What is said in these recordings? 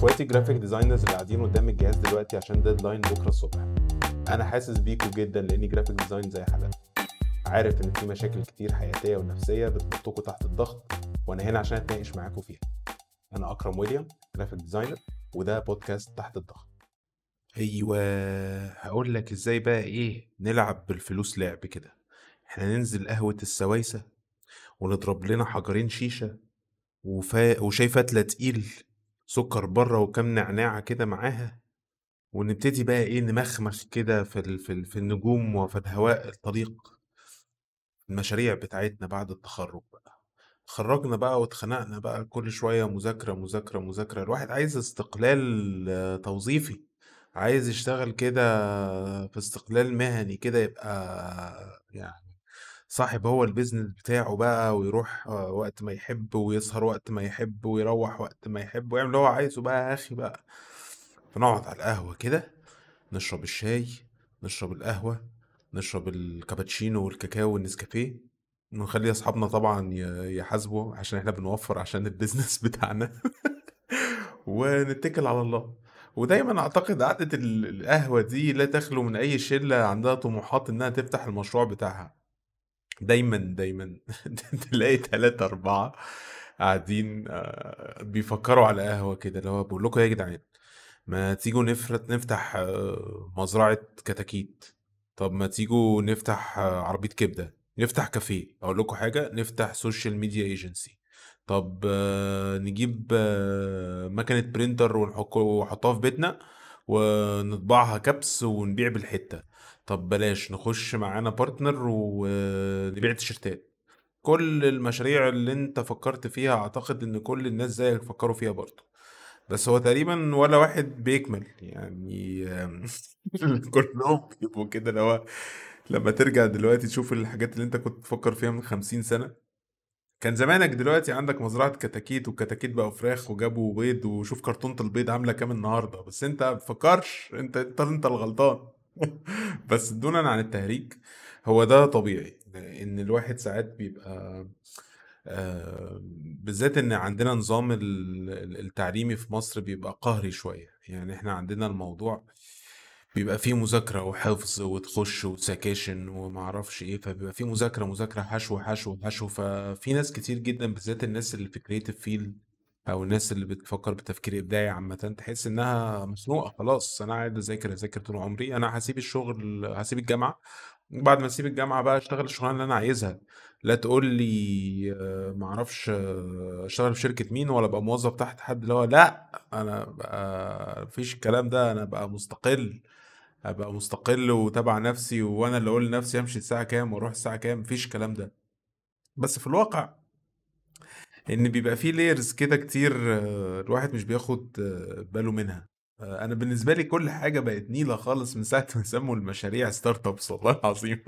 اخواتي graphic designers اللي قاعدين قدام الجهاز دلوقتي عشان deadline بكرة الصبح. أنا حاسس بيكوا جدا لأني graphic designer زي حالاتي. عارف إن في مشاكل كتير حياتية ونفسية بتحطكوا تحت الضغط وأنا هنا عشان أتناقش معاكم فيها. أنا أكرم ويليام graphic designer وده بودكاست تحت الضغط. أيوه. هقول لك إزاي بقى إيه نلعب بالفلوس لعب كده. إحنا ننزل قهوة السوايسة ونضرب لنا حجرين شيشة وفا... وشاي فتلة تقيل. سكر بره وكم نعناعة كده معاها ونبتدي بقى إيه نمخمخ كده في. في. في النجوم وفي الهواء الطليق المشاريع بتاعتنا بعد التخرج بقى خرجنا بقى واتخنقنا بقى كل شوية مذاكرة مذاكرة مذاكرة الواحد عايز استقلال توظيفي عايز يشتغل كده في استقلال مهني كده يبقى يعني صاحب هو ال business بتاعه بقى ويروح آه، وقت ما يحب ويسهر وقت ما يحب ويروح وقت ما يحب ويعمل اللي هو عايزه بقى يا أخي بقى. فنقعد على القهوة كده نشرب الشاي نشرب القهوة نشرب الكابتشينو والكاكاو والنسكافيه ونخلي أصحابنا طبعا يحاسبوا عشان إحنا بنوفر عشان ال business بتاعنا. ونتكل على الله. ودايما أعتقد قعدة ال- القهوة دي لا تخلو من أي شلة عندها طموحات إنها تفتح المشروع بتاعها. دايما دايما. تلاقي تلاتة أربعة قاعدين آه، بيفكروا على قهوة كده اللي هو بقول لكم إيه يا جدعان؟ ما تيجوا نفرت نفتح آه، مزرعة كتاكيت. طب ما تيجوا نفتح آه، عربية كبدة. نفتح كافيه. أقول لكم حاجة نفتح social media agency طب نجيب مكنة printer ونحطها في بيتنا ونطبعها كبس ونبيع بالحتة. طب بلاش نخش معانا بارتنر ونبيع تيشرتات كل المشاريع اللي انت فكرت فيها اعتقد ان كل الناس زيك فكروا فيها برضه. بس هو تقريبا ولا واحد بيكمل يعني كلهم بيبقوا كده اللي هو لما ترجع دلوقتي تشوف الحاجات اللي انت كنت تفكر فيها من خمسين سنة. كان زمانك دلوقتي عندك مزرعة كتاكيت والكتاكيت بقوا فراخ وجابوا بيض وشوف كرتونة البيض عاملة كام النهاردة. بس انت مفكرش انت انت انت الغلطان. بس دونا عن التهريج هو ده طبيعي إن الواحد ساعات بيبقى بالذات إن عندنا نظام ال- ال- التعليمي في مصر بيبقى قهري شوية يعني إحنا عندنا الموضوع بيبقى فيه مذاكرة وحفظ وتخش وسكاشن ومعرفش إيه فبيبقى فيه مذاكرة مذاكرة حشو حشو حشو ففي ناس كتير جدا بالذات الناس اللي في creative field أو الناس اللي بتفكر بتفكير إبداعي عامة تحس إنها مخنوقة خلاص أنا قاعد أذاكر أذاكر طول عمري أنا هسيب الشغل هسيب الجامعة وبعد ما أسيب الجامعة بقى أشتغل الشغلانة اللي أنا عايزها. لا تقول لي آه، معرفش آه، أشتغل في شركة مين ولا أبقى موظف تحت حد اللي هو لأ أنا بقى مفيش الكلام ده أنا بقى مستقل أبقى مستقل وتبع نفسي وأنا اللي أقول لنفسي أمشي الساعة كام وأروح الساعة كام مفيش الكلام ده. بس في الواقع ان بيبقى فيه لايرز كده كتير آه، الواحد مش بياخد آه، باله منها. آه، أنا بالنسبة لي كل حاجة بقت نيلة خالص من ساعة ما سموا المشاريع startups والله العظيم.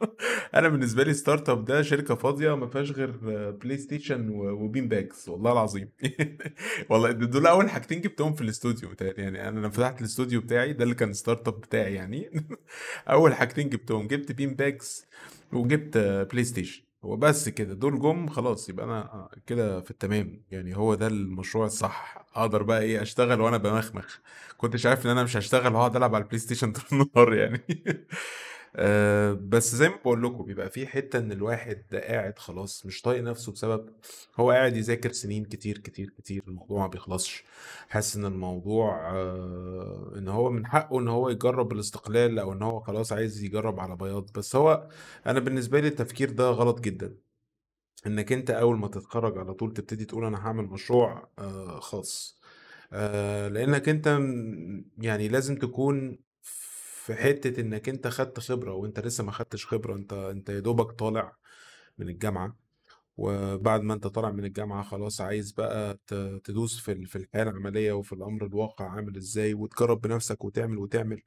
أنا بالنسبة لي startup ده شركة فاضية ما فيهاش غير PlayStation و bean bags والله العظيم. والله دول أول حاجتين جبتهم في الاستوديو بتاعي يعني أنا لما فتحت الاستوديو بتاعي ده اللي كان startup بتاعي يعني. أول حاجتين جبتهم جبت bean bags وجبت PlayStation وبس كده دول جم خلاص يبقى أنا كده في التمام. يعني هو ده المشروع الصح. أقدر بقى إيه أشتغل وأنا بمخمخ. كنتش عارف إن أنا مش هشتغل وهقعد ألعب على ال PlayStation طول النهار يعني. أه بس زي ما بقول لكم بيبقى في حتة إن الواحد قاعد خلاص مش طايق نفسه بسبب هو قاعد يذاكر سنين كتير كتير كتير الموضوع ما بيخلصش. حاسس إن الموضوع أه إن هو من حقه إن هو يجرب الاستقلال أو إن هو خلاص عايز يجرب على بياض. بس هو أنا بالنسبة لي التفكير ده غلط جدا. إنك أنت أول ما تتخرج على طول تبتدي تقول أنا هعمل مشروع آه، خاص. آه، لأنك أنت يعني لازم تكون في حتة إنك أنت خدت خبرة وأنت لسه ما خدتش خبرة أنت أنت يا دوبك طالع من الجامعة وبعد ما أنت طالع من الجامعة خلاص عايز بقى تدوس في في الحياة العملية وفي الأمر الواقع عامل إزاي وتجرب بنفسك وتعمل وتعمل.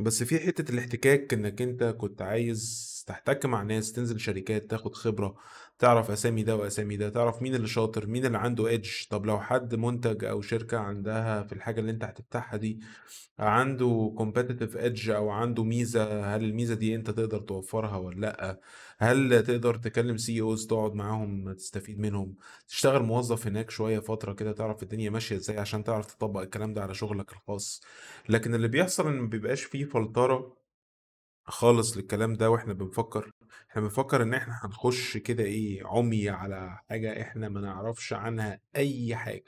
بس في حتة الاحتكاك إنك أنت كنت عايز تحتك مع ناس تنزل شركات تاخد خبرة تعرف أسامي ده وأسامي ده تعرف مين اللي شاطر مين اللي عنده ايدج طب لو حد منتج أو شركة عندها في الحاجة اللي أنت هتفتحها دي عنده competitive edge أو عنده ميزة هل الميزة دي أنت تقدر توفرها ولا لأ؟ هل تقدر تكلم سي اوز تقعد معاهم تستفيد منهم؟ تشتغل موظف هناك شوية فترة كده تعرف الدنيا ماشية إزاي عشان تعرف تطبق الكلام ده على شغلك الخاص. لكن اللي بيحصل إن مبيبقاش فيه فلترة خالص للكلام ده وإحنا بنفكر إحنا بنفكر إن إحنا هنخش كده إيه عمي على حاجة إحنا ما نعرفش عنها أي حاجة.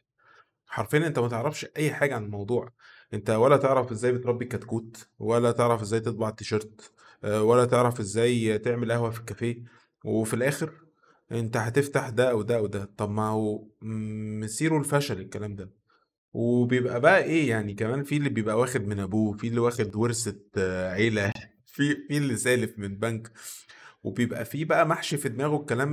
حرفيا أنت ما تعرفش أي حاجة عن الموضوع. أنت ولا تعرف إزاي بتربي كتكوت ولا تعرف إزاي تطبع التيشيرت آه، ولا تعرف إزاي تعمل قهوة في الكافيه. وفي الآخر أنت هتفتح ده أو ده أو ده. طب ما هو مسيره الفشل الكلام ده. وبيبقى بقى إيه يعني كمان في اللي بيبقى واخد من أبوه في اللي واخد ورثة آه، عيلة في في اللي سالف من بنك. وبيبقى في بقى محشي في دماغه الكلام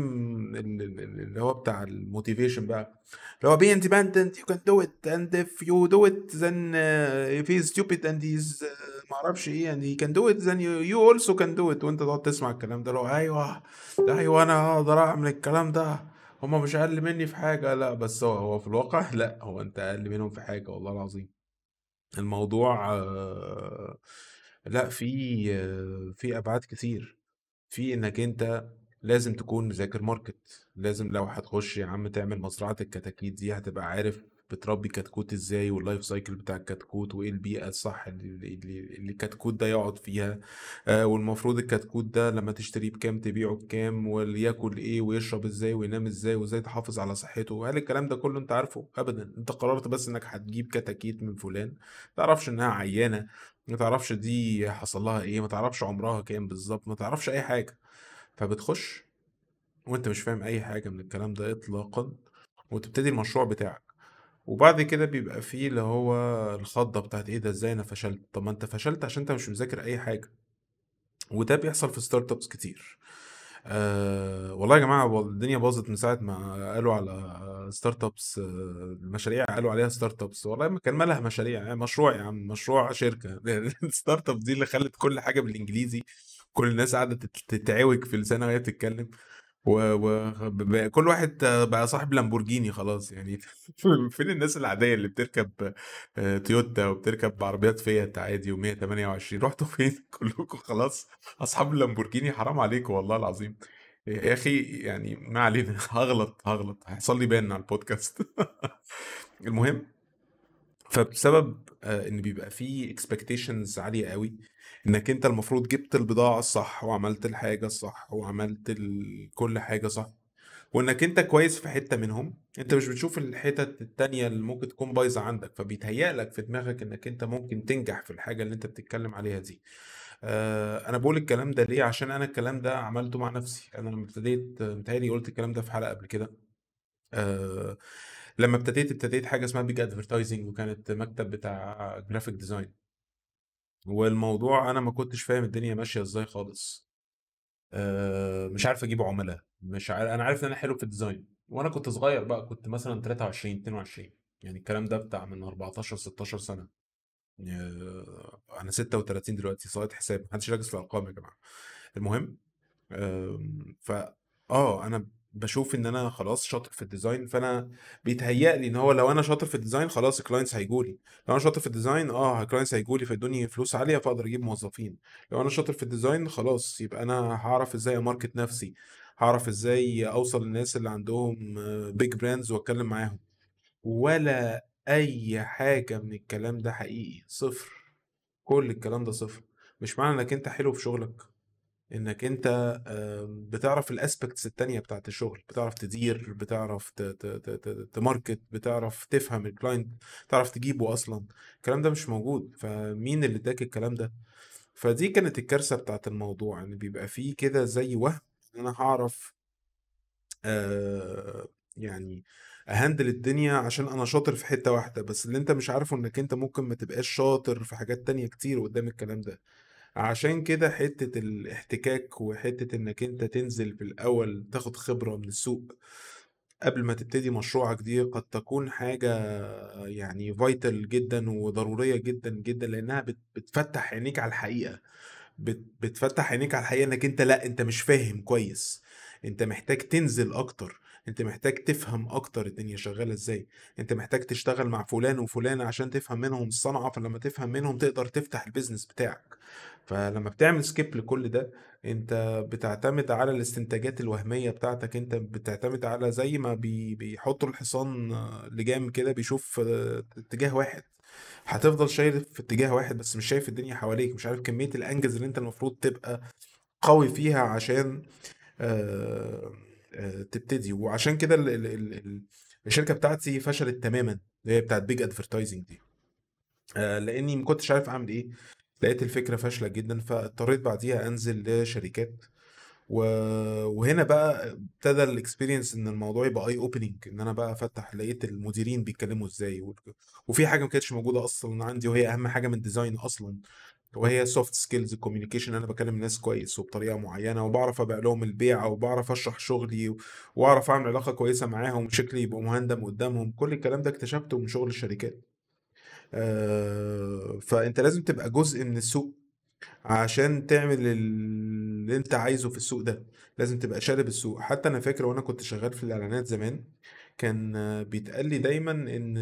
ال- ال- ال- اللي هو بتاع الموتيفيشن بقى. اللي هو independent you can do it and if you do it then uh, if he's stupid and he's uh, معرفش إيه and he can do it then you, you also can do it. وانت تقعد تسمع الكلام ده هو أيوه أيوه أنا أقدر أعمل الكلام ده. هما مش أقل مني في حاجة. لا بس هو هو في الواقع لا هو أنت أقل منهم في حاجة والله العظيم. الموضوع آه، لا في آه، في أبعاد كتير. في إنك أنت لازم تكون مذاكر ماركت لازم لو هتخش يا عم تعمل مزرعة الكتاكيت دي هتبقى عارف بتربي كتكوت إزاي وال life cycle بتاع الكتكوت وإيه البيئة الصح اللي, اللي الكتكوت ده يقعد فيها. آه والمفروض الكتكوت ده لما تشتريه بكام تبيعه بكام وياكل إيه ويشرب إزاي وينام إزاي وإزاي تحافظ على صحته. هل الكلام ده كله أنت عارفه؟ ابدا. أنت قررت بس إنك هتجيب كتاكيت من فلان. متعرفش إنها عيانة. ما تعرفش دي حصل لها إيه. ما تعرفش عمرها كام بالظبط. ما تعرفش أي حاجة. فبتخش وأنت مش فاهم أي حاجة من الكلام ده اطلاقا وتبتدي المشروع بتاعك. وبعد كده بيبقى فيه اللي هو الخضة بتاعت إيه ده إزاي أنا فشلت؟ طب ما أنت فشلت عشان أنت مش مذاكر أي حاجة. وده بيحصل في startups كتير. أه والله يا جماعة والله الدنيا باظت من ساعة ما قالوا على startups المشاريع قالوا عليها startups والله ما كان مالها مشاريع يعني مشروع يا عم مشروع شركة. ال startup دي اللي خلت كل حاجة بالإنجليزي كل الناس قاعدة تت- تتعوج في لسانها وهي بتتكلم. و... و... ب- كل واحد بقى صاحب لامبورجيني خلاص يعني فين الناس العادية اللي بتركب آه، تويوتا وبتركب عربيات فيات عادي و128 رحتوا فين؟ كلكم خلاص أصحاب اللامبورجيني حرام عليكم والله العظيم. يا أخي يعني ما علينا. هغلط هغلط. هيحصل لي ban على البودكاست. المهم فبسبب آه، إن بيبقى فيه expectations عالية قوي إنك أنت المفروض جبت البضاعة الصح وعملت الحاجة الصح وعملت. كل حاجة صح وإنك أنت كويس في حتة منهم أنت مش بتشوف الحتت التانية اللي ممكن تكون بايظة عندك فبيتهيأ لك في دماغك إنك أنت ممكن تنجح في الحاجة اللي أنت بتتكلم عليها دي. آه أنا بقول الكلام ده ليه؟ عشان أنا الكلام ده عملته مع نفسي. أنا لما ابتديت متهيألي قلت الكلام ده في حلقة قبل كده. آه لما ابتديت ابتديت حاجة اسمها Page Advertising وكانت مكتب بتاع graphic design والموضوع أنا ما كنتش فاهم الدنيا ماشية إزاي خالص. آه مش عارف أجيب عملاء مش عارف أنا عارف إن أنا حلو في ال design وأنا كنت صغير بقى كنت مثلا 23 22 يعني الكلام ده بتاع من 14 16 سنة. آه أنا 36 دلوقتي صايد حساب محدش يركز في الأرقام يا جماعة. المهم آم، ف آه أنا بشوف إن أنا خلاص شاطر في ال design فأنا بيتهيأ لي إن هو لو أنا شاطر في ال design خلاص ال clients هيجولي لو أنا شاطر في ال design آه ال clients هيجولي فيدوني فلوس عالية فأقدر أجيب موظفين. لو أنا شاطر في ال design خلاص يبقى أنا هعرف إزاي a market نفسي. هعرف إزاي أوصل للناس اللي عندهم big brands وأتكلم معاهم. ولا أي حاجة من الكلام ده حقيقي صفر. كل الكلام ده صفر. مش معنى إنك أنت حلو في شغلك. إنك أنت بتعرف ال aspects التانية بتاعت الشغل بتعرف تدير بتعرف تماركت بتعرف تفهم الكلاينت تعرف تجيبه أصلا. الكلام ده مش موجود فمين اللي اداك الكلام ده؟ فدي كانت الكارثة بتاعت الموضوع إن بيبقى فيه كده زي وهم إن أنا هعرف آه يعني أهندل الدنيا عشان أنا شاطر في حتة واحدة بس اللي أنت مش عارفه إنك أنت ممكن ما تبقاش شاطر في حاجات تانية كتير قدام الكلام ده. عشان كده حتة الاحتكاك وحتة إنك أنت تنزل في الأول تاخد خبرة من السوق قبل ما تبتدي مشروعك دي قد تكون حاجة يعني vital جدًا وضرورية جدًا، جدًا، لإنها بت بتفتح عينيك على الحقيقة، بت بتفتح عينيك على الحقيقة إنك أنت لأ، أنت مش فاهم كويس، أنت محتاج تنزل أكتر، أنت محتاج تفهم أكتر الدنيا شغالة إزاي، أنت محتاج تشتغل مع فلان وفلانة عشان تفهم منهم الصنعة، فلمّا تفهم منهم تقدر تفتح الbusiness بتاعك، فلمّا بتعمل skip لكل ده، أنت بتعتمد على الاستنتاجات الوهمية بتاعتك، أنت بتعتمد على زي ما بي بيحطوا الحصان لجام كده بيشوف اتجاه واحد، هتفضل شايف في اتجاه واحد بس مش شايف الدنيا حواليك، مش عارف كمية الأنجز اللي أنت المفروض تبقى قوي فيها عشان آآ تبتدي، وعشان كده ال ال ال ال الشركة بتاعتي فشلت تمامًا، اللي هي بتاعة big advertising دي. آآ لإني ما كنتش عارف أعمل إيه، لقيت الفكرة فاشلة جدًا، فاضطريت بعديها أنزل لشركات، وهنا بقى ابتدى الexperience إن الموضوع يبقى eye opening إن أنا بقى أفتح لقيت المديرين بيتكلموا إزاي، وك وفي حاجة ما كانتش موجودة أصلًا عندي وهي أهم حاجة من الdesign أصلًا، وهي skills الcommunication إن أنا باكلم الناس كويس وبطريقة معينة، وباعرف أبيع لهم البيعة، وباعرف أشرح شغلي، وأعرف أعمل علاقة كويسة معاهم، وشكلي يبقى مهندم قدامهم، كل الكلام ده اكتشفته من شغل الشركات. آآ فأنت لازم تبقى جزء من السوق، عشان تعمل اللي أنت عايزه في السوق ده، لازم تبقى شارب السوق، حتى أنا فاكر وأنا كنت شغال في الإعلانات زمان، كان بيتقال لي دايمًا إن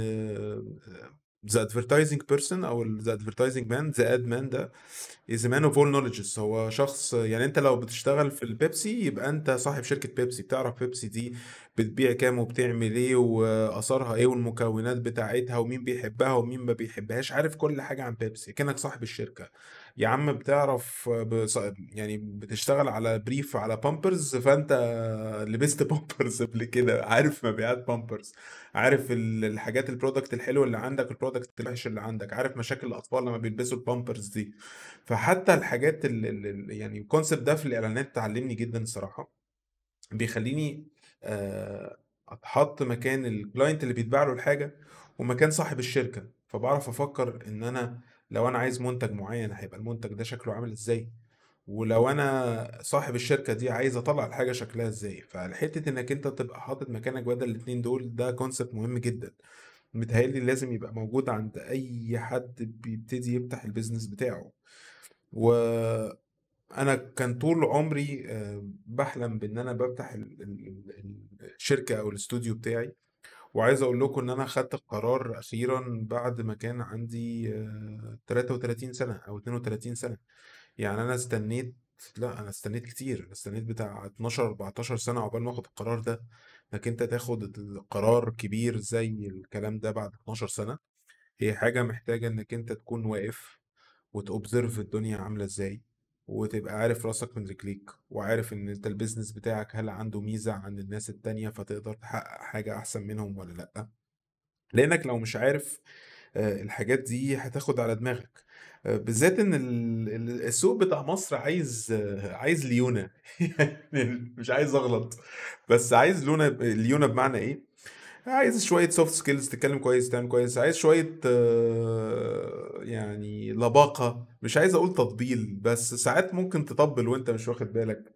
advertising person أو ال the advertising man the ad man ده is a man of all knowledges. هو شخص يعني أنت لو بتشتغل في البيبسي يبقى أنت صاحب شركة بيبسي، بتعرف بيبسي دي بتبيع كام وبتعمل إيه وآثارها إيه والمكونات بتاعتها ومين بيحبها ومين ما بيحبهاش، عارف كل حاجة عن بيبسي، أكنك صاحب الشركة. يا عم بتعرف بص يعني بتشتغل على brief على pampers فأنت لبست pampers قبل كده، عارف مبيعات pampers، عارف ال الحاجات الproduct الحلو اللي عندك والproduct الوحش اللي عندك، عارف مشاكل الأطفال لمّا بيلبسوا الpampers دي. فحتى الحاجات ال ال ال يعني الconcept ده في الإعلانات علمني جدًا الصراحة، بيخلّيني آآ أتحط مكان الclient اللي بيتباع له الحاجة، ومكان صاحب الشركة، فباعرف أفكر إن أنا لو أنا عايز منتج معين هيبقى المنتج ده شكله عامل إزاي، ولو أنا صاحب الشركة دي عايز أطلّع الحاجة شكلها إزاي، فحتة إنك أنت تبقى حاطط مكانك بدل الاتنين دول ده concept مهم جدًا، متهيأ لي لازم يبقى موجود عند أي حد بيبتدي يفتح الbusiness بتاعه. وأنا كان طول عمري آآ باحلم بإن أنا بافتح ال ال ال الشركة أو الإستوديو بتاعي، وعايز أقول لكم إن أنا خدت القرار أخيرًا بعد ما كان عندي آآ 33 سنة أو 32 سنة، يعني أنا استنيت لأ أنا استنيت كتير، أنا استنيت بتاع 12، 14 سنة عقبال ما آخد القرار ده، إنك أنت تاخد القرار كبير زي الكلام ده بعد 12 سنة، هي حاجة محتاجة إنك أنت تكون واقف وتobserve الدنيا عاملة إزاي، وتبقى عارف راسك من رجليك، وعارف إن أنت الbusiness بتاعك هل عنده ميزة عن الناس التانية فتقدر تحقق حاجة أحسن منهم والّا لأ، لإنك لو مش عارف آآ الحاجات دي هتاخد على دماغك، آآ بالذات ال السوق بتاع مصر عايز عايز ليونة. يعني مش عايز أغلط، بس عايز لونة ليونة بمعنى إيه، عايز شوية soft skills تتكلم كويس، تعمل كويس، عايز شوية يعني لباقة، مش عايز أقول تطبيل، بس ساعات ممكن تطبل وأنت مش واخد بالك،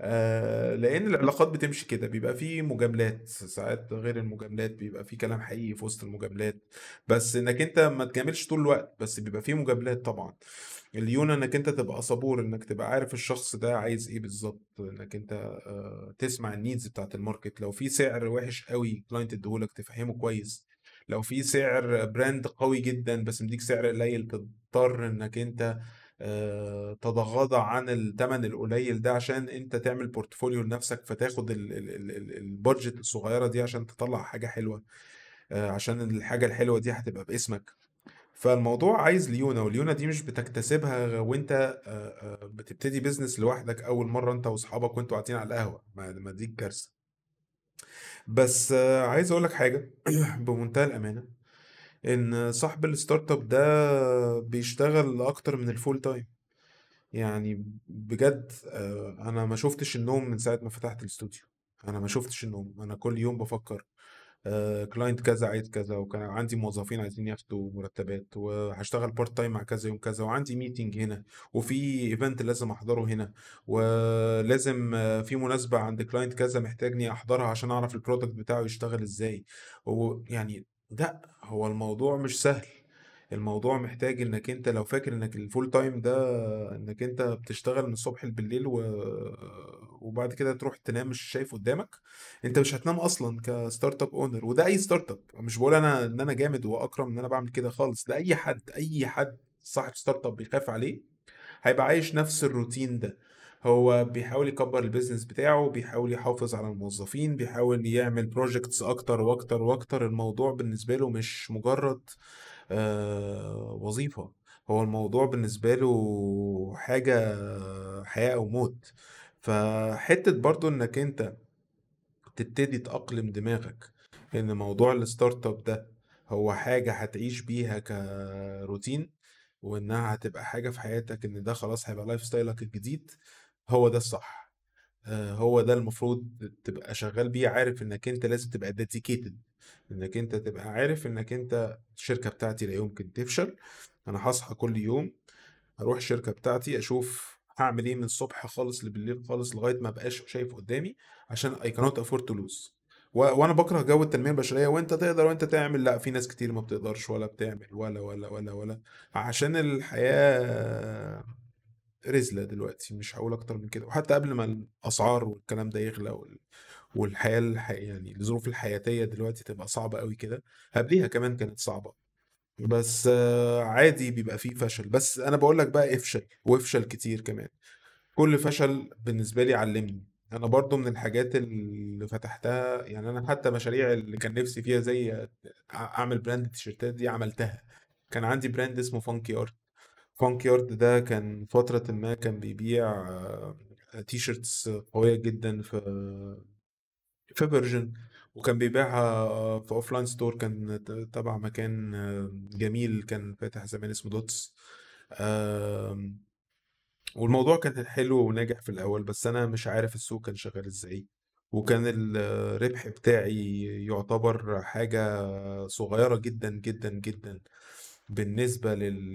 آآ لإن العلاقات بتمشي كده، بيبقى في مجاملات، ساعات غير المجاملات بيبقى في كلام حقيقي في وسط المجاملات، بس إنك أنت ما تجاملش طول الوقت، بس بيبقى في مجاملات طبعًا. الليونة إنك أنت تبقى صبور، إنك تبقى عارف الشخص ده عايز إيه بالضبط، إنك أنت آآ تسمع الneeds بتاعة الmarket لو في سعر وِحِش أوي client ادّاه لك تفهمه كويس، لو في سعر brand قوي جدًا بس مدّيك سعر قليل تضطر إنك أنت آآ تتغاضى عن التمن القليل ده عشان أنت تعمل portfolio لنفسك، فتاخد ال ال ال ال الbudget الصغيرة دي عشان تطلّع حاجة حلوة، آآ عشان الحاجة الحلوة دي هتبقى باسمك، فالموضوع عايز ليونة، والليونة دي مش بتكتسبها آآ آآ بتبتدي business لوحدك أول مرة أنت وأصحابك وأنتم قاعدين على القهوة، ما دي الكارثة. بس عايز أقول لك حاجة. بمنتهى الأمانة، إن صاحب ال startup ده بيشتغل أكتر من ال full time. يعني بجد آآ أنا ما شُفتش النوم من ساعة ما فتحت الإستوديو، أنا ما شُفتش النوم، أنا كل يوم بافكر آه client كذا عايز كذا وكان عندي موظفين عايزين ياخدوا مرتبات وهشتغل part time مع كذا يوم كذا وعندي meeting هنا وفي event لازم أحضره هنا ولازم آه، في مناسبة عند client كذا محتاجني أحضرها عشان أعرف ال product بتاعه يشتغل إزاي. ويعني لا هو الموضوع مش سهل. الموضوع محتاج إنك أنت لو فاكر إنك ال full time ده إنك أنت بتشتغل من الصبح بالليل و... وبعد كده تروح تنام مش شايف قدامك. أنت مش هتنام أصلا ك startup owner وده أي startup مش بقول أنا إن أنا جامد وأكرم إن أنا بعمل كده خالص. ده أي حد أي حد صاحب startup بيخاف عليه هيبقى عايش نفس الروتين ده. هو بيحاول يكبر ال business بتاعه بيحاول يحافظ على الموظفين بيحاول يعمل projects أكتر وأكتر وأكتر. الموضوع بالنسبة له مش مجرد آه، وظيفة. هو الموضوع بالنسبة له حاجة حياة أو موت. فحتة برضو إنك أنت تبتدي تأقلم دماغك إن موضوع ال startup ده هو حاجة هتعيش بيها كروتين وإنها هتبقى حاجة في حياتك إن ده خلاص هيبقى life style ك الجديد. هو ده الصح. آه، هو ده المفروض تبقى شغال بيه عارف إنك أنت لازم تبقى dedicated إنك أنت تبقى عارف إنك أنت الشركة بتاعتي لا يمكن تفشل. أنا هصحى كل يوم أروح الشركة بتاعتي أشوف هعمل إيه من الصبح خالص لبالليل خالص لغاية ما بقاش شايف قدامي عشان I cannot afford to lose. و... وأنا بكره جو التنمية البشرية وأنت تقدر وأنت تعمل لأ في ناس كتير ما بتقدرش ولا بتعمل ولا ولا ولا ولا. عشان الحياة رزلة دلوقتي مش هقول أكتر من كده. وحتى قبل ما الأسعار والكلام ده يغلى وال... والحياة الح... يعني الظروف الحياتية دلوقتي تبقى صعبة قوي كده قبليها كمان كانت صعبة. بس عادي بيبقى فيه فشل. بس أنا بقول لك بقى إفشل وإفشل كتير كمان. كل فشل بالنسبة لي علمني. أنا برضو من الحاجات اللي فتحتها يعني أنا حتى مشاريع اللي كان نفسي فيها زي أعمل brand التيشيرتات دي عملتها. كان عندي brand اسمه Funky Art Funky Art ده كان فترة ما كان بيبيع آه، T-shirts قوية جدا في في Virgin وكان بيبيعها في offline store كان تبع مكان آه، جميل كان فاتح زمان اسمه Dots. والموضوع كان حلو وناجح في الأول بس أنا مش عارف السوق كان شغال إزاي. وكان الربح بتاعي يعتبر حاجة صغيرة جدا جدا جدا. بالنسبة لل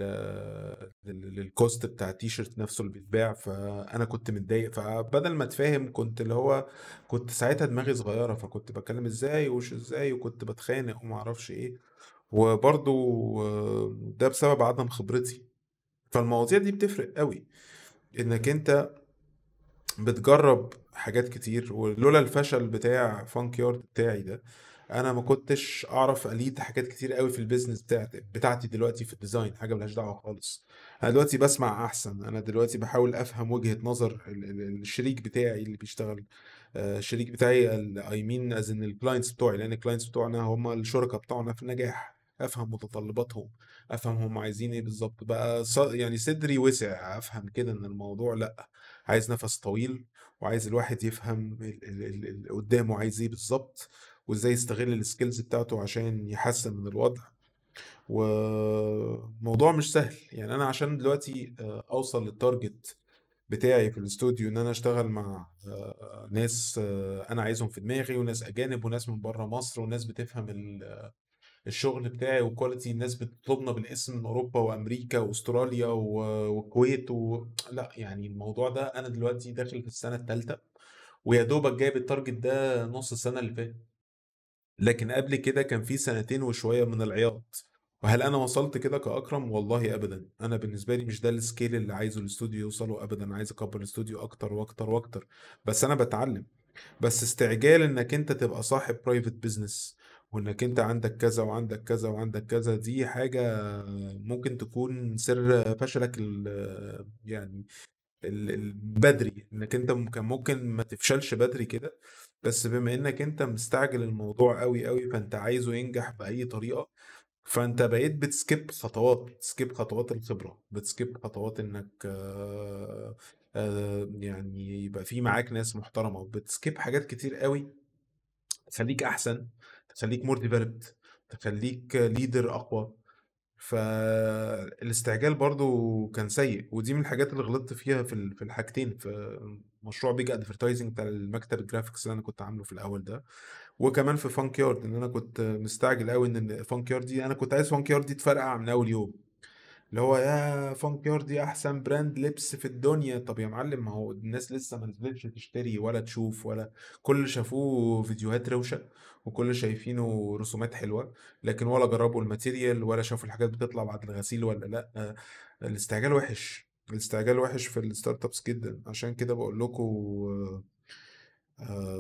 لل- للكوست بتاع التيشيرت نفسه اللي بيتباع فأنا كنت متضايق. فبدل ما أتفاهم كنت اللي هو كنت ساعتها دماغي صغيرة فكنت بتكلم إزاي وش إزاي وكنت بتخانق وما أعرفش إيه. وبرضو ده بسبب عدم خبرتي. فالمواضيع دي بتفرق قوي. إنك أنت بتجرب حاجات كتير ولولا الفشل بتاع Funk Yard بتاعي ده أنا ما كنتش أعرف أ lead حاجات كتير قوي في ال business بتاعتي بتاعتي دلوقتي في ال design حاجة ملهاش دعوة خالص. أنا دلوقتي بسمع أحسن. أنا دلوقتي بحاول أفهم وجهة نظر ال- ال- الشريك بتاعي اللي بيشتغل آه، الشريك بتاعي I mean as in ال clients بتوعي لأن ال clients بتوعنا هم الشركاء بتوعنا في النجاح. أفهم متطلباتهم أفهم هم عايزين إيه بالظبط. بقى يعني صدري وسع أفهم كده إن الموضوع لأ عايز نفس طويل وعايز الواحد يفهم ال- ال- ال- اللي قدامه عايز إيه بالظبط. وإزاي يستغل ال skills بتاعته عشان يحسن من الوضع. وموضوع مش سهل. يعني أنا عشان دلوقتي آه، أوصل لل target بتاعي في الاستوديو إن أنا أشتغل مع آه، ناس آه، أنا عايزهم في دماغي وناس أجانب وناس من بره مصر وناس بتفهم ال- الشغل بتاعي و quality الناس بتطلبنا بالاسم من أوروبا وأمريكا وأستراليا والكويت و... لأ يعني الموضوع ده أنا دلوقتي داخل في السنة الثالثه ويا دوبك جايب ال target ده نص السنة اللي فاتت. لكن قبل كده كان في سنتين وشوية من العياط. وهل أنا وصلت كده كأكرم؟ والله ابدا. أنا بالنسبة لي مش ده ال scale اللي عايزه الاستوديو يوصله ابدا. عايز أكبر الاستوديو أكتر وأكتر وأكتر. بس أنا بتعلم. بس استعجال إنك أنت تبقى صاحب private business وإنك أنت عندك كذا وعندك كذا وعندك كذا دي حاجة ممكن تكون سر فشلك يعني ال- ال- بدري. إنك أنت كان ممكن ما تفشلش بدري كده. بس بما إنك أنت مستعجل الموضوع قوي قوي فأنت عايزه ينجح بأي طريقة فأنت بقيت بت skip خطوات بت skip خطوات الخبرة بت skip خطوات إنك آه، آه، يعني يبقى في معاك ناس محترمة بت skip حاجات كتير قوي تخليك أحسن تخليك more developed تخليك leader أقوى. فالاستعجال برضو كان سيء ودي من الحاجات اللي غلطت فيها في في الحاجتين مشروع Big Advertising بتاع المكتب ال graphics اللي أنا كنت عامله في الأول ده وكمان في Funk Yard إن أنا كنت مستعجل قوي إن Funk Yard دي أنا كنت عايز Funk Yard دي تفرقع من أول يوم. اللي هو يا Funk Yard دي أحسن brand لبس في الدنيا. طب يا معلم ما هو الناس لسه ما نزلتش تشتري ولا تشوف ولا كل شافوه فيديوهات روشة وكل شايفينه رسومات حلوة لكن ولا جربوا ال material ولا شافوا الحاجات بتطلع بعد الغسيل ولا لأ آه، الاستعجال وحش. الاستعجال وحش في ال startups جدا. عشان كده بقول لكم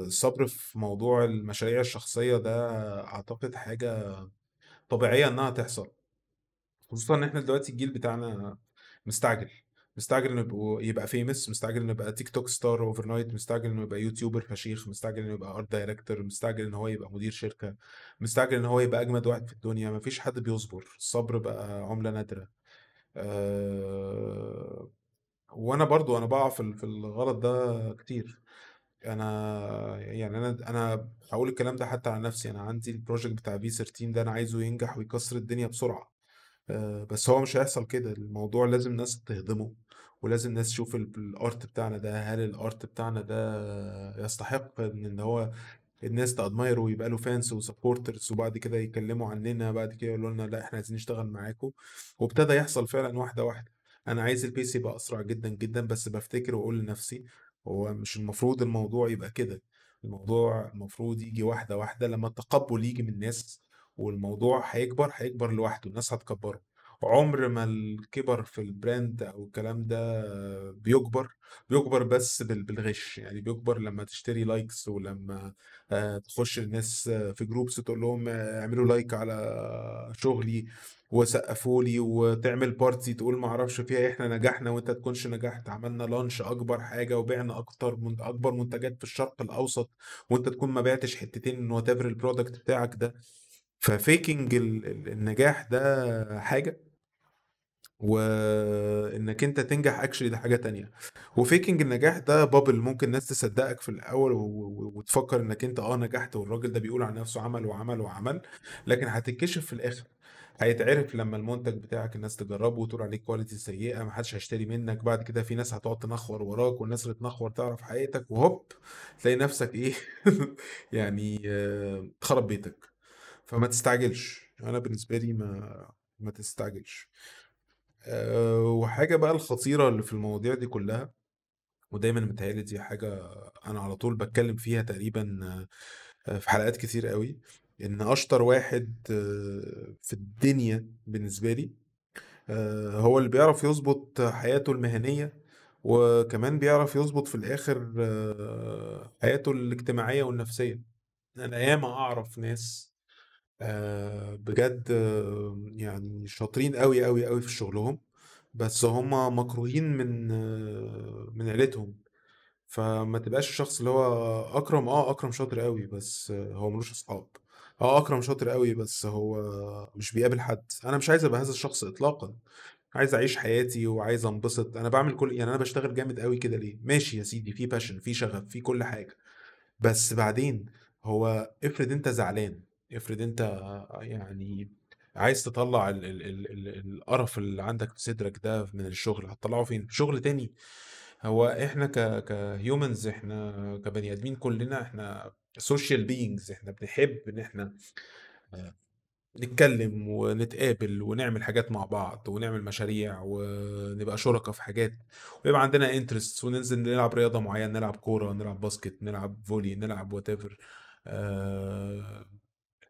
الصبر في موضوع المشاريع الشخصية ده أعتقد حاجة طبيعية إنها تحصل. خصوصا إن إحنا دلوقتي الجيل بتاعنا مستعجل. مستعجل إنه يبقى famous مستعجل إنه يبقى TikTok star overnight مستعجل إنه يبقى YouTuber فشيخ مستعجل إنه يبقى art director مستعجل إن هو يبقى مدير شركة مستعجل إن هو يبقى أجمد واحد في الدنيا. مفيش حد بيصبر. الصبر بقى عملة نادرة. أه... وأنا برضو أنا بقع في في الغلط ده كتير. أنا يعني أنا أنا هقول الكلام ده حتى على نفسي أنا عندي ال project بتاع V 13 ده أنا عايزه ينجح ويكسر الدنيا بسرعة. آه، بس هو مش هيحصل كده الموضوع لازم ناس تهضمه ولازم ناس تشوف ال- ال art بتاعنا ده هل ال art بتاعنا ده يستحق إن هو الناس ت admire ويبقى له fans و supporters وبعد كده يتكلموا عننا بعد كده يقولوا لنا لا إحنا عايزين نشتغل معاكم. وابتدى يحصل فعلا واحدة واحدة. أنا عايز ال pace يبقى أسرع جدا جدا بس بفتكر وأقول لنفسي هو مش المفروض الموضوع يبقى كده. الموضوع المفروض يجي واحدة واحدة لما التقبل يجي من الناس والموضوع هيكبر هيكبر لوحده الناس هتكبره. عمر ما الكبر في ال brand أو الكلام ده بيكبر بيكبر بس بال- بالغش. يعني بيكبر لما تشتري likes ولما آه، تخش الناس في groups تقول لهم آه، اعملوا like على شغلي وسقفوا لي وتعمل party تقول ما أعرفش فيها إيه، إحنا نجحنا وأنت تكونش نجحت. عملنا launch أكبر حاجة وبعنا أكتر من أكبر منتجات في الشرق الأوسط وأنت تكون ما بعتش حتتين من whatever ال product بتاعك ده. ف faking ال- ال- النجاح ده حاجة. وإنك أنت تنجح actually ده حاجة تانية. و faking النجاح ده bubble ممكن ناس تصدقك في الأول. وتفكر إنك أنت آه نجحت والراجل ده بيقول عن نفسه عمل وعمل وعمل لكن هتتكشف في الآخر. هيتعرف لما المنتج بتاعك الناس تجربه وتقول عليه كواليتي سيئة محدش هيشتري منك بعد كده في ناس هتقعد تنخور وراك والناس اللي تنخور تعرف حقيقتك وهوب تلاقي نفسك إيه؟ يعني آه، تخرب بيتك. فما تستعجلش. أنا بالنسبة لي ما ما تستعجلش. آه، وحاجة بقى الخطيرة اللي في المواضيع دي كلها ودايما متهيألي دي حاجة أنا على طول بتكلم فيها تقريبا آه، في حلقات كتير قوي إن أشطر واحد آه، في الدنيا بالنسبة لي هو اللي بيعرف يظبط حياته المهنية وكمان بيعرف يظبط في الآخر حياته الاجتماعية والنفسية. أنا ياما أعرف ناس آه، بجد آه، يعني شاطرين قوي قوي قوي في شغلهم بس هما مكروهين من آه، من عيلتهم. فما تبقاش الشخص اللي هو أكرم آه أكرم شاطر قوي بس آه، هو ملوش أصحاب. آه أكرم شاطر قوي بس هو مش بيقابل حد. أنا مش عايز أبقى هذا الشخص اطلاقا. عايز أعيش حياتي وعايز أنبسط. أنا بعمل كل يعني أنا بشتغل جامد قوي كده ليه؟ ماشي يا سيدي في باشن في شغف في كل حاجة. بس بعدين هو افرض أنت زعلان افرض انت يعني عايز تطلع ال ال ال ال القرف اللي عندك في صدرك ده من الشغل هتطلعه فين؟ في شغل تاني. هو إحنا ك ك humans إحنا كبني آدمين كلنا إحنا social beings إحنا بنحب إن إحنا آه، نتكلم ونتقابل ونعمل حاجات مع بعض ونعمل مشاريع ونبقى شركاء في حاجات ويبقى عندنا interest وننزل نلعب رياضة معينة نلعب كورة نلعب basket نلعب volley نلعب whatever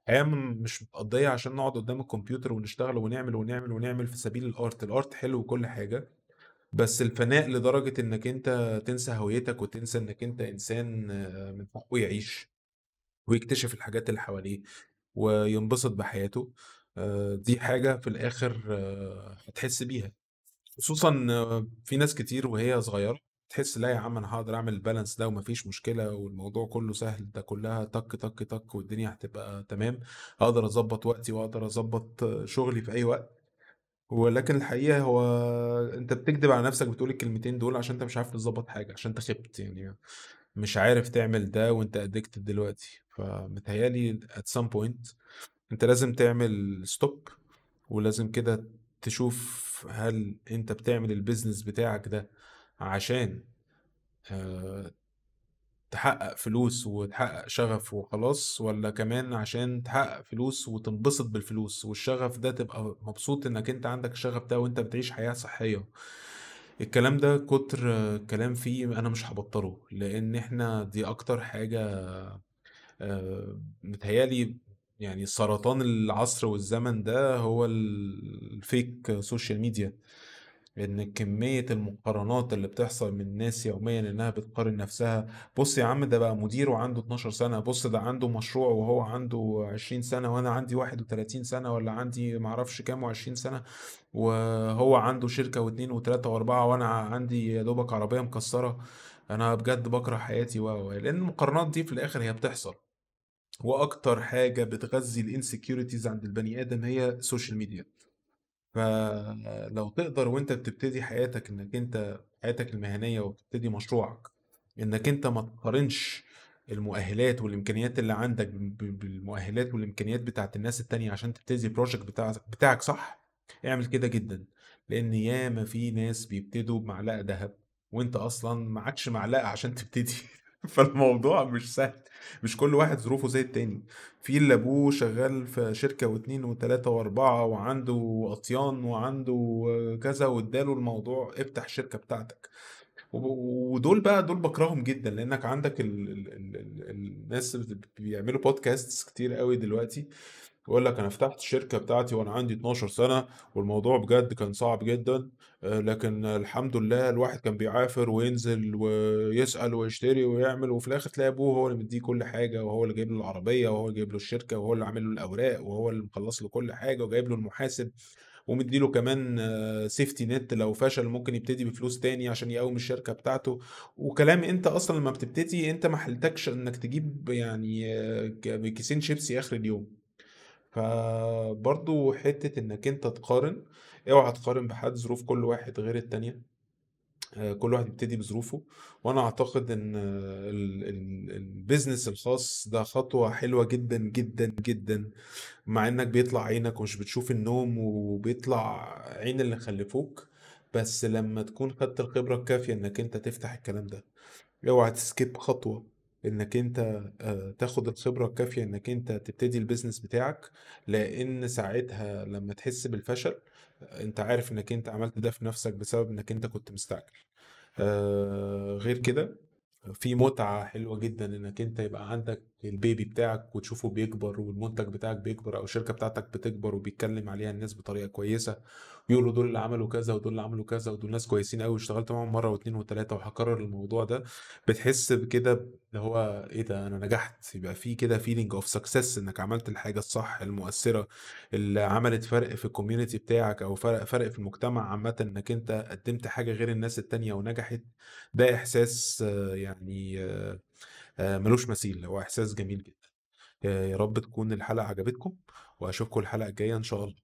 الحياة م- مش متقضية عشان نقعد قدام الكمبيوتر ونشتغل ونعمل ونعمل ونعمل في سبيل ال art. ال art حلو وكل حاجة بس الفناء لدرجة إنك أنت تنسى هويتك وتنسى إنك أنت إنسان آه، من حقه يعيش ويكتشف الحاجات اللي حواليه وينبسط بحياته آه، دي حاجة في الآخر آه، هتحس بيها. خصوصا في ناس كتير وهي صغيرة تحس لا يا عم أنا هقدر أعمل البالانس ده ومفيش مشكلة والموضوع كله سهل ده كلها تك تك تك والدنيا هتبقى تمام. هقدر أظبط وقتي واقدر أظبط شغلي في أي وقت. ولكن الحقيقة هو أنت بتكذب على نفسك بتقول الكلمتين دول عشان أنت مش عارف تظبط حاجة عشان أنت خبت يعني. مش عارف تعمل ده وأنت addicted دلوقتي. فمتهيألي at some point أنت لازم تعمل stop ولازم كده تشوف هل أنت بتعمل ال business بتاعك ده عشان آه، تحقق فلوس وتحقق شغف وخلاص ولا كمان عشان تحقق فلوس وتنبسط بالفلوس والشغف ده تبقى مبسوط إنك أنت عندك الشغف ده وأنت بتعيش حياة صحية؟ الكلام ده كتر آه، كلام فيه أنا مش هبطله لأن إحنا دي أكتر حاجة آه، متهيألي يعني سرطان العصر والزمن ده هو ال fake social media إن كمية المقارنات اللي بتحصل من الناس يوميا إنها بتقارن نفسها. بص يا عم ده بقى مدير وعنده 12 سنة. بص ده عنده مشروع وهو عنده 20 سنة وأنا عندي 31 سنة ولا عندي معرفش كام و20 سنة وهو عنده شركة واتنين وتلاتة وأربعة وأنا عندي يا دوبك عربية مكسرة. أنا بجد بكره حياتي. و لأن المقارنات دي في الآخر هي بتحصل. وأكتر حاجة بتغذي ال insecurities عند البني آدم هي ال social media فلو تقدر وانت بتبتدي حياتك انك انت حياتك المهنية وبتبتدي مشروعك انك انت ما تقارنش المؤهلات والإمكانيات اللي عندك بالمؤهلات والإمكانيات بتاعت الناس التانية عشان تبتدي ال project بتاعك بتاعك صح اعمل كده جدا. لأن ياما في ناس بيبتدوا بمعلقة ذهب وانت أصلا معكش معلقة عشان تبتدي. فالموضوع مش سهل. مش كل واحد ظروفه زي التاني. في اللي أبوه شغال في شركة واتنين وتلاتة وأربعة وعنده أطيان وعنده كذا واداله الموضوع افتح شركة بتاعتك. ودول بقى دول بكرههم جدا لأنك عندك ال ال ال ال الناس بيعملوا بودكاست كتير قوي دلوقتي. يقول لك أنا فتحت الشركة بتاعتي وأنا عندي 12 سنة والموضوع بجد كان صعب جدا آه، لكن الحمد لله الواحد كان بيعافر وينزل ويسأل ويشتري ويعمل وفي الآخر تلاقي أبوه هو اللي مديه كل حاجة وهو اللي جايب له العربية وهو اللي جايب له الشركة وهو اللي عامل له الأوراق وهو اللي مخلص له كل حاجة وجايب له المحاسب ومديله كمان سيفتي نت لو فشل ممكن يبتدي بفلوس تاني عشان يقوم الشركة بتاعته. وكلام أنت أصلا لما بتبتدي أنت ما حلتكش إنك تجيب يعني آه، كيسين شيبسي آخر اليوم. فبرضو حتة إنك أنت تقارن اوعى تقارن بحد ظروف كل واحد غير التانية. آه، كل واحد يبتدي بظروفه. وأنا أعتقد إن ال- ال- ال business الخاص ده خطوة حلوة جدا جدا جدا. مع إنك بيطلع عينك ومش بتشوف النوم وبيطلع عين اللي خلفوك بس لما تكون خدت الخبرة الكافية إنك أنت تفتح الكلام ده اوعى ت skip خطوة. إنك أنت آه، تاخد الخبرة الكافية إنك أنت تبتدي ال business بتاعك لأن ساعتها لما تحس بالفشل أنت عارف إنك أنت عملت ده في نفسك بسبب إنك أنت كنت مستعجل. آه، غير كده في متعة حلوة جدا إنك أنت يبقى عندك ال baby بتاعك وتشوفه بيكبر والمنتج بتاعك بيكبر أو الشركة بتاعتك بتكبر وبيتكلم عليها الناس بطريقة كويسة بيقولوا دول اللي عملوا كذا ودول اللي عملوا كذا ودول ناس كويسين قوي اشتغلت معاهم مرة واثنين وثلاثة وهكرر الموضوع ده بتحس بكده اللي هو إيه ده أنا نجحت يبقى في كده feeling of success إنك عملت الحاجة الصح المؤثرة اللي عملت فرق في ال community بتاعك أو فرق فرق في المجتمع عامة إنك أنت قدمت حاجة غير الناس التانية ونجحت ده إحساس يعني ملوش مثيل هو إحساس جميل جدا. آه، يا رب تكون الحلقة عجبتكم وأشوفكم الحلقة الجاية إن شاء الله.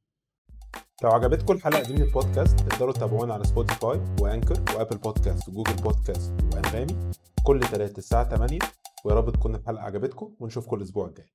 لو عجبتكم الحلقة دي من البودكاست تقدروا تتابعونا على Spotify و Anchor و Apple Podcasts و Google Podcasts وأنغامي كل تلات الساعة 8 ويا رب تكون الحلقة عجبتكم ونشوفكم الأسبوع الجاي.